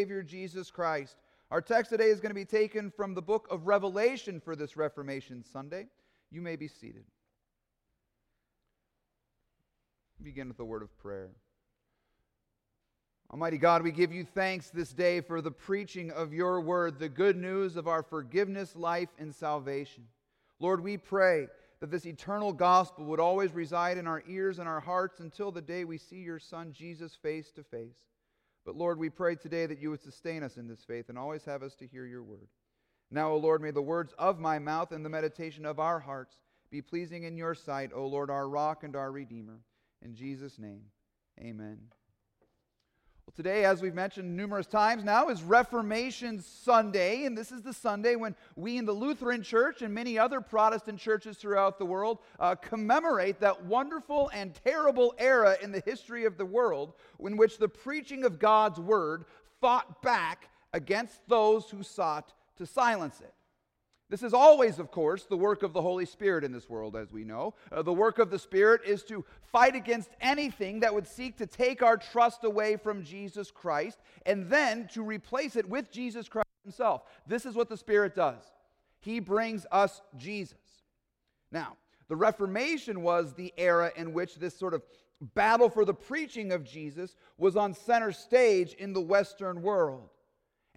Savior Jesus Christ. Our text today is going to be taken from the book of Revelation for this Reformation Sunday. You may be seated. Begin with a word of prayer. Almighty God, we give you thanks this day for the preaching of your word, the good news of our forgiveness, life, and salvation. Lord, we pray that this eternal gospel would always reside in our ears and our hearts until the day we see your Son, Jesus, face to face. But Lord, we pray today that you would sustain us in this faith and always have us to hear your word. Now, O Lord, may the words of my mouth and the meditation of our hearts be pleasing in your sight, O Lord, our rock and our redeemer. In Jesus' name, amen. Well, today, as we've mentioned numerous times now, is Reformation Sunday, and this is the Sunday when we in the Lutheran Church and many other Protestant churches throughout the world uh, commemorate that wonderful and terrible era in the history of the world in which the preaching of God's Word fought back against those who sought to silence it. This is always, of course, the work of the Holy Spirit in this world, as we know. Uh, the work of the Spirit is to fight against anything that would seek to take our trust away from Jesus Christ and then to replace it with Jesus Christ Himself. This is what the Spirit does. He brings us Jesus. Now, the Reformation was the era in which this sort of battle for the preaching of Jesus was on center stage in the Western world.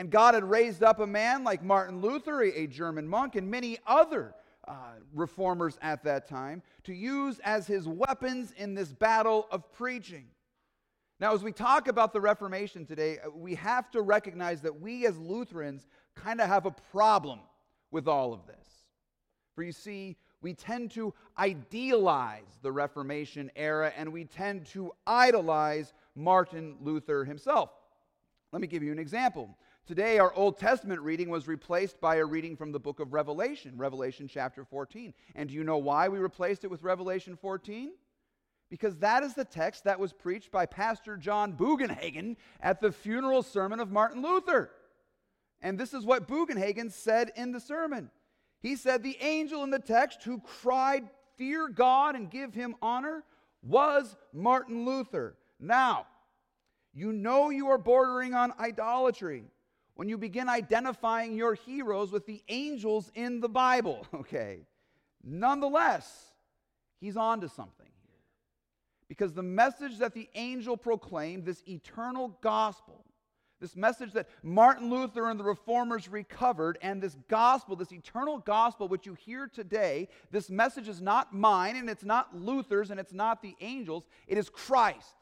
And God had raised up a man like Martin Luther, a German monk, and many other uh, reformers at that time to use as his weapons in this battle of preaching. Now, as we talk about the Reformation today, uh, we have to recognize that we as Lutherans kind of have a problem with all of this. For you see, we tend to idealize the Reformation era and we tend to idolize Martin Luther himself. Let me give you an example. Today, our Old Testament reading was replaced by a reading from the book of Revelation, Revelation chapter 14. And do you know why we replaced it with Revelation 14? Because that is the text that was preached by Pastor John Bugenhagen at the funeral sermon of Martin Luther. And this is what Bugenhagen said in the sermon. He said, The angel in the text who cried, Fear God and give him honor, was Martin Luther. Now, you know you are bordering on idolatry when you begin identifying your heroes with the angels in the Bible, okay? Nonetheless, he's on to something here. Because the message that the angel proclaimed, this eternal gospel, this message that Martin Luther and the reformers recovered, and this gospel, this eternal gospel which you hear today, this message is not mine, and it's not Luther's, and it's not the angels, it is Christ's.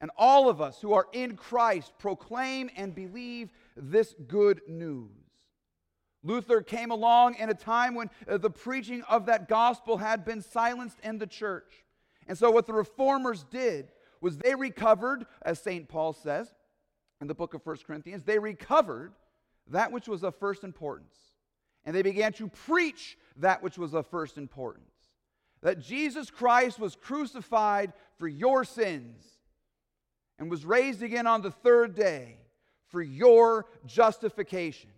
And all of us who are in Christ proclaim and believe this good news. Luther came along in a time when uh, the preaching of that gospel had been silenced in the church. And so, what the reformers did was they recovered, as St. Paul says in the book of 1 Corinthians, they recovered that which was of first importance. And they began to preach that which was of first importance that Jesus Christ was crucified for your sins and was raised again on the third day for your justification.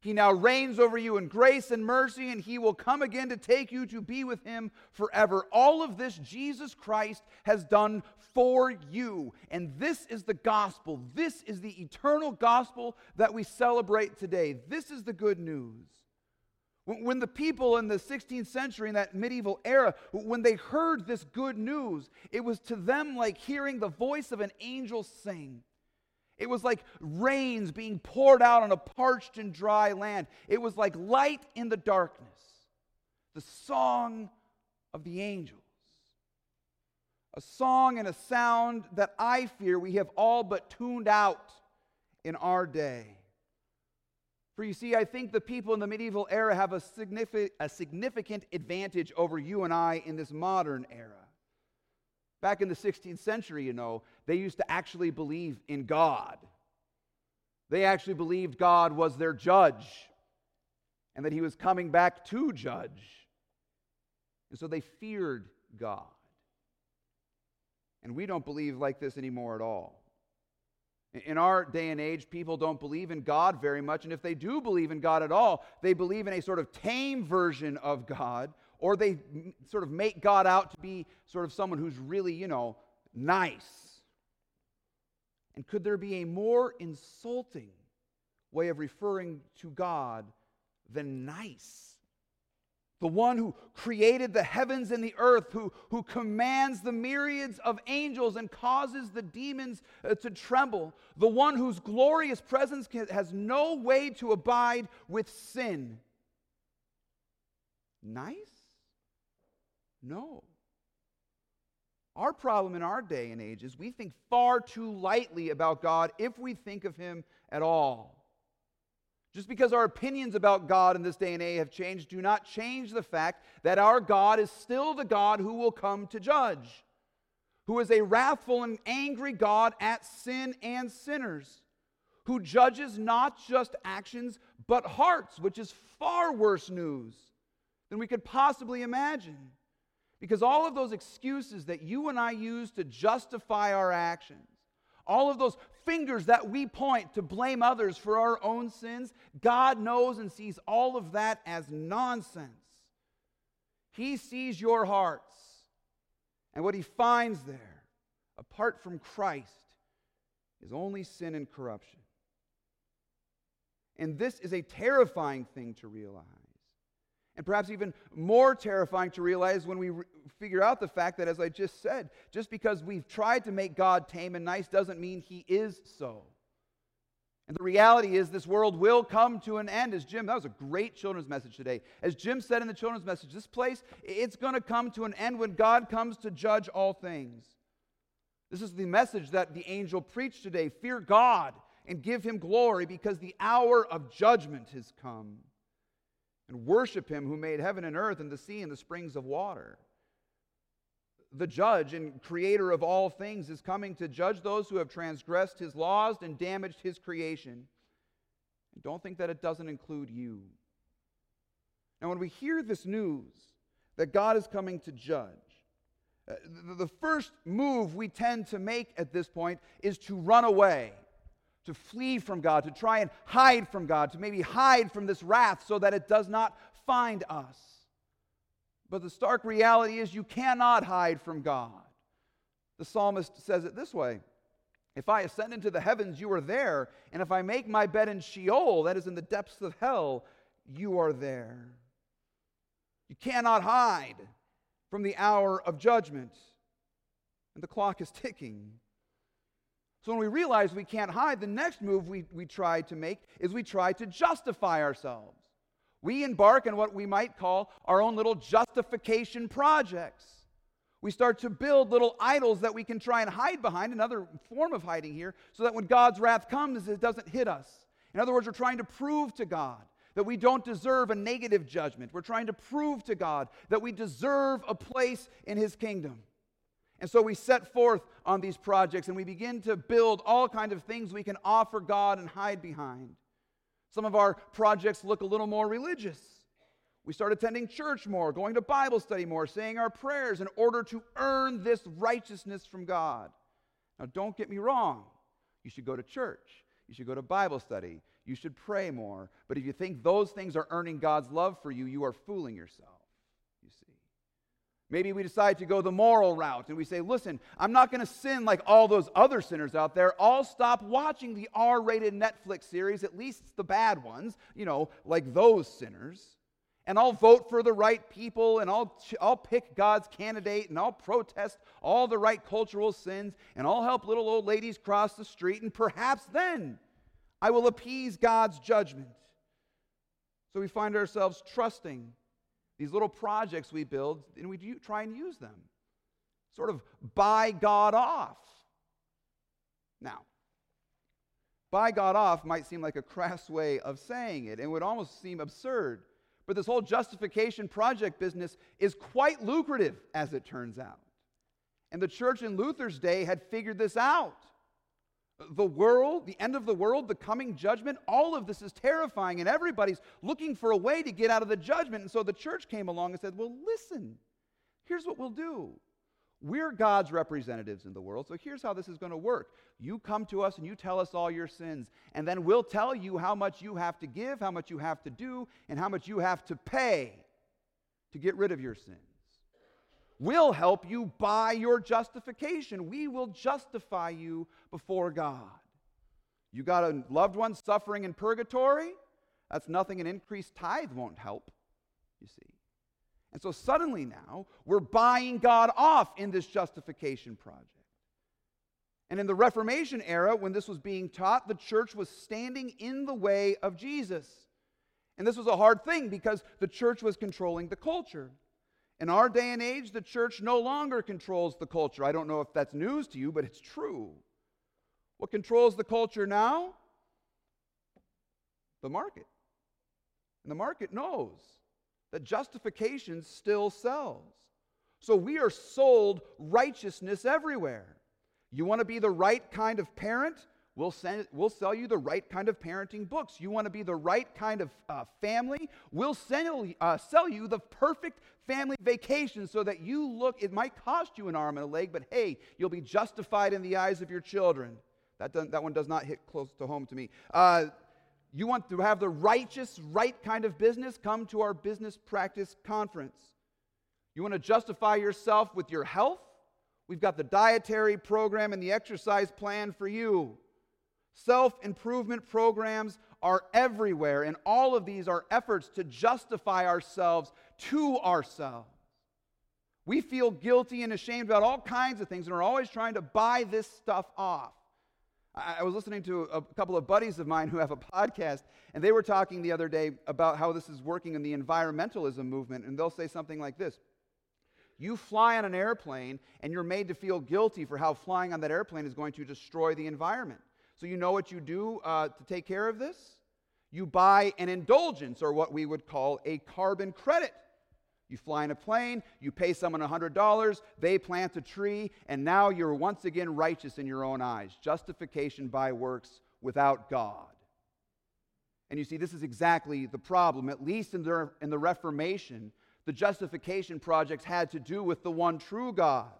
He now reigns over you in grace and mercy, and he will come again to take you to be with him forever. All of this Jesus Christ has done for you. And this is the gospel. This is the eternal gospel that we celebrate today. This is the good news. When the people in the 16th century, in that medieval era, when they heard this good news, it was to them like hearing the voice of an angel sing. It was like rains being poured out on a parched and dry land. It was like light in the darkness, the song of the angels. A song and a sound that I fear we have all but tuned out in our day. For you see, I think the people in the medieval era have a significant, a significant advantage over you and I in this modern era. Back in the 16th century, you know, they used to actually believe in God. They actually believed God was their judge and that he was coming back to judge. And so they feared God. And we don't believe like this anymore at all. In our day and age, people don't believe in God very much. And if they do believe in God at all, they believe in a sort of tame version of God, or they sort of make God out to be sort of someone who's really, you know, nice. And could there be a more insulting way of referring to God than nice? The one who created the heavens and the earth, who, who commands the myriads of angels and causes the demons uh, to tremble, the one whose glorious presence can, has no way to abide with sin. Nice? No. Our problem in our day and age is we think far too lightly about God if we think of Him at all. Just because our opinions about God in this day and age have changed, do not change the fact that our God is still the God who will come to judge, who is a wrathful and angry God at sin and sinners, who judges not just actions, but hearts, which is far worse news than we could possibly imagine. Because all of those excuses that you and I use to justify our actions, all of those fingers that we point to blame others for our own sins, God knows and sees all of that as nonsense. He sees your hearts. And what he finds there, apart from Christ, is only sin and corruption. And this is a terrifying thing to realize. And perhaps even more terrifying to realize when we re- figure out the fact that, as I just said, just because we've tried to make God tame and nice doesn't mean he is so. And the reality is, this world will come to an end. As Jim, that was a great children's message today. As Jim said in the children's message, this place, it's going to come to an end when God comes to judge all things. This is the message that the angel preached today fear God and give him glory because the hour of judgment has come and worship him who made heaven and earth and the sea and the springs of water. The judge and creator of all things is coming to judge those who have transgressed his laws and damaged his creation. And don't think that it doesn't include you. Now, when we hear this news that God is coming to judge, uh, the first move we tend to make at this point is to run away to flee from God, to try and hide from God, to maybe hide from this wrath so that it does not find us. But the stark reality is you cannot hide from God. The psalmist says it this way If I ascend into the heavens, you are there. And if I make my bed in Sheol, that is in the depths of hell, you are there. You cannot hide from the hour of judgment. And the clock is ticking. So when we realize we can't hide, the next move we, we try to make is we try to justify ourselves. We embark on what we might call our own little justification projects. We start to build little idols that we can try and hide behind, another form of hiding here, so that when God's wrath comes, it doesn't hit us. In other words, we're trying to prove to God that we don't deserve a negative judgment. We're trying to prove to God that we deserve a place in His kingdom. And so we set forth on these projects and we begin to build all kinds of things we can offer God and hide behind. Some of our projects look a little more religious. We start attending church more, going to Bible study more, saying our prayers in order to earn this righteousness from God. Now, don't get me wrong. You should go to church. You should go to Bible study. You should pray more. But if you think those things are earning God's love for you, you are fooling yourself. Maybe we decide to go the moral route and we say, listen, I'm not going to sin like all those other sinners out there. I'll stop watching the R rated Netflix series, at least the bad ones, you know, like those sinners. And I'll vote for the right people and I'll, I'll pick God's candidate and I'll protest all the right cultural sins and I'll help little old ladies cross the street and perhaps then I will appease God's judgment. So we find ourselves trusting these little projects we build, and we do, try and use them. Sort of buy God off. Now, buy God off might seem like a crass way of saying it, and would almost seem absurd. But this whole justification project business is quite lucrative, as it turns out. And the church in Luther's day had figured this out. The world, the end of the world, the coming judgment, all of this is terrifying, and everybody's looking for a way to get out of the judgment. And so the church came along and said, Well, listen, here's what we'll do. We're God's representatives in the world, so here's how this is going to work. You come to us and you tell us all your sins, and then we'll tell you how much you have to give, how much you have to do, and how much you have to pay to get rid of your sins. We'll help you buy your justification. We will justify you before God. You got a loved one suffering in purgatory? That's nothing an increased tithe won't help, you see. And so suddenly now, we're buying God off in this justification project. And in the Reformation era, when this was being taught, the church was standing in the way of Jesus. And this was a hard thing because the church was controlling the culture. In our day and age, the church no longer controls the culture. I don't know if that's news to you, but it's true. What controls the culture now? The market. And the market knows that justification still sells. So we are sold righteousness everywhere. You want to be the right kind of parent? We'll, send, we'll sell you the right kind of parenting books. You want to be the right kind of uh, family? We'll sell, uh, sell you the perfect family vacation so that you look, it might cost you an arm and a leg, but hey, you'll be justified in the eyes of your children. That, that one does not hit close to home to me. Uh, you want to have the righteous, right kind of business? Come to our business practice conference. You want to justify yourself with your health? We've got the dietary program and the exercise plan for you. Self improvement programs are everywhere, and all of these are efforts to justify ourselves to ourselves. We feel guilty and ashamed about all kinds of things and are always trying to buy this stuff off. I was listening to a couple of buddies of mine who have a podcast, and they were talking the other day about how this is working in the environmentalism movement, and they'll say something like this You fly on an airplane, and you're made to feel guilty for how flying on that airplane is going to destroy the environment. So, you know what you do uh, to take care of this? You buy an indulgence, or what we would call a carbon credit. You fly in a plane, you pay someone $100, they plant a tree, and now you're once again righteous in your own eyes. Justification by works without God. And you see, this is exactly the problem. At least in the, in the Reformation, the justification projects had to do with the one true God.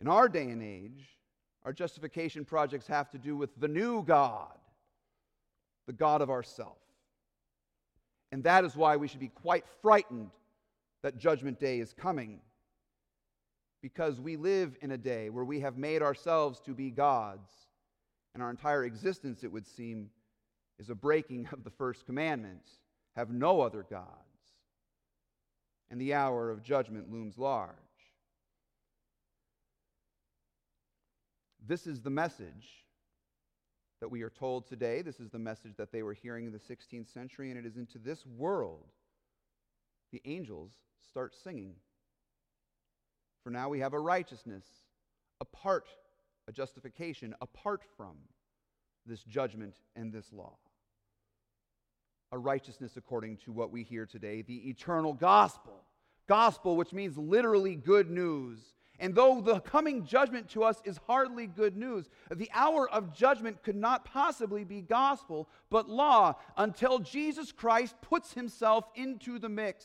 In our day and age, our justification projects have to do with the new God, the God of ourself. And that is why we should be quite frightened that Judgment Day is coming. Because we live in a day where we have made ourselves to be gods, and our entire existence, it would seem, is a breaking of the first commandment have no other gods. And the hour of judgment looms large. This is the message that we are told today. This is the message that they were hearing in the 16th century, and it is into this world the angels start singing. For now we have a righteousness apart, a justification apart from this judgment and this law. A righteousness according to what we hear today, the eternal gospel. Gospel, which means literally good news. And though the coming judgment to us is hardly good news, the hour of judgment could not possibly be gospel, but law, until Jesus Christ puts himself into the mix.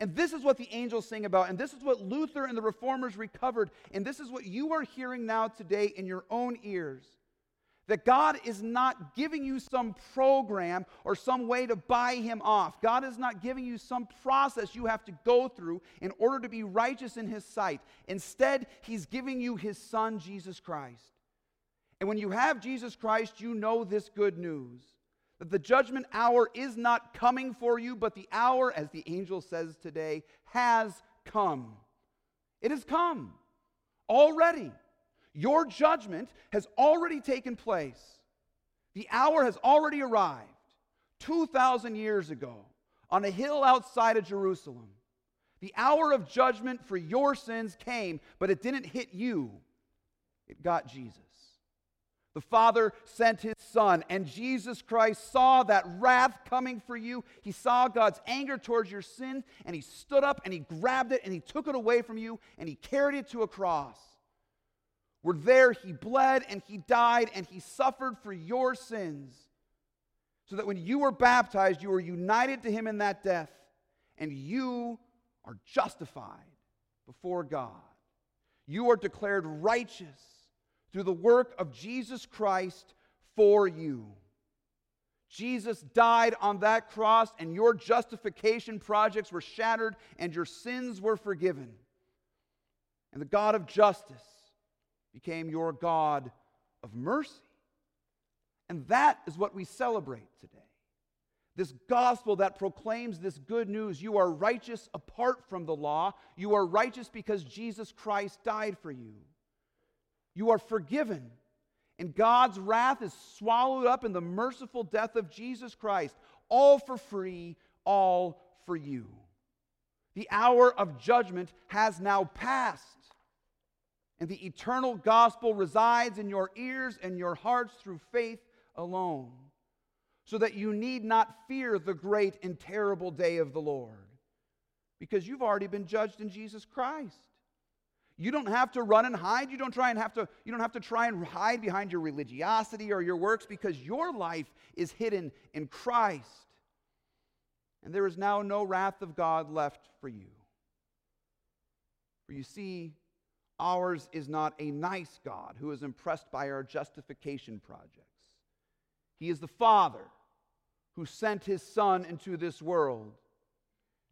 And this is what the angels sing about, and this is what Luther and the reformers recovered, and this is what you are hearing now today in your own ears. That God is not giving you some program or some way to buy him off. God is not giving you some process you have to go through in order to be righteous in his sight. Instead, he's giving you his son, Jesus Christ. And when you have Jesus Christ, you know this good news that the judgment hour is not coming for you, but the hour, as the angel says today, has come. It has come already. Your judgment has already taken place. The hour has already arrived 2,000 years ago on a hill outside of Jerusalem. The hour of judgment for your sins came, but it didn't hit you, it got Jesus. The Father sent his Son, and Jesus Christ saw that wrath coming for you. He saw God's anger towards your sin, and he stood up and he grabbed it and he took it away from you and he carried it to a cross. Where there he bled and he died and he suffered for your sins. So that when you were baptized, you were united to him in that death, and you are justified before God. You are declared righteous through the work of Jesus Christ for you. Jesus died on that cross, and your justification projects were shattered, and your sins were forgiven. And the God of justice became your God of mercy. And that is what we celebrate today. This gospel that proclaims this good news you are righteous apart from the law, you are righteous because Jesus Christ died for you. You are forgiven and God's wrath is swallowed up in the merciful death of Jesus Christ, all for free, all for you. The hour of judgment has now passed, and the eternal gospel resides in your ears and your hearts through faith alone, so that you need not fear the great and terrible day of the Lord, because you've already been judged in Jesus Christ. You don't have to run and hide. You don't try and have to you don't have to try and hide behind your religiosity or your works because your life is hidden in Christ. And there is now no wrath of God left for you. For you see, ours is not a nice God who is impressed by our justification projects. He is the Father who sent his Son into this world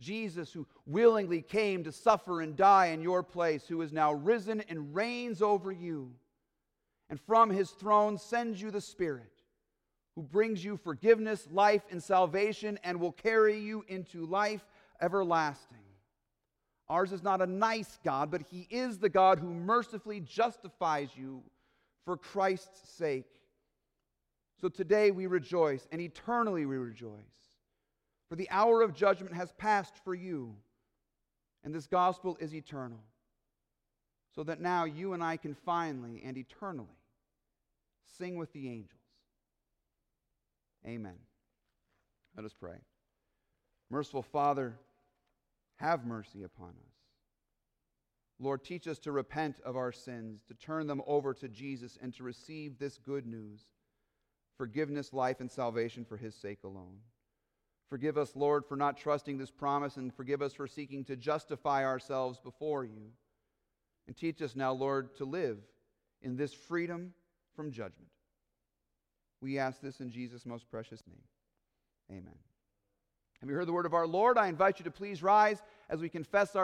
Jesus, who willingly came to suffer and die in your place, who is now risen and reigns over you, and from his throne sends you the Spirit, who brings you forgiveness, life, and salvation, and will carry you into life everlasting. Ours is not a nice God, but he is the God who mercifully justifies you for Christ's sake. So today we rejoice, and eternally we rejoice for the hour of judgment has passed for you, and this gospel is eternal. So that now you and I can finally and eternally sing with the angels. Amen. Let us pray. Merciful Father, have mercy upon us. Lord, teach us to repent of our sins, to turn them over to Jesus, and to receive this good news forgiveness, life, and salvation for his sake alone. Forgive us, Lord, for not trusting this promise, and forgive us for seeking to justify ourselves before you. And teach us now, Lord, to live in this freedom from judgment. We ask this in Jesus' most precious name. Amen. Have you heard the word of our Lord? I invite you to please rise as we confess our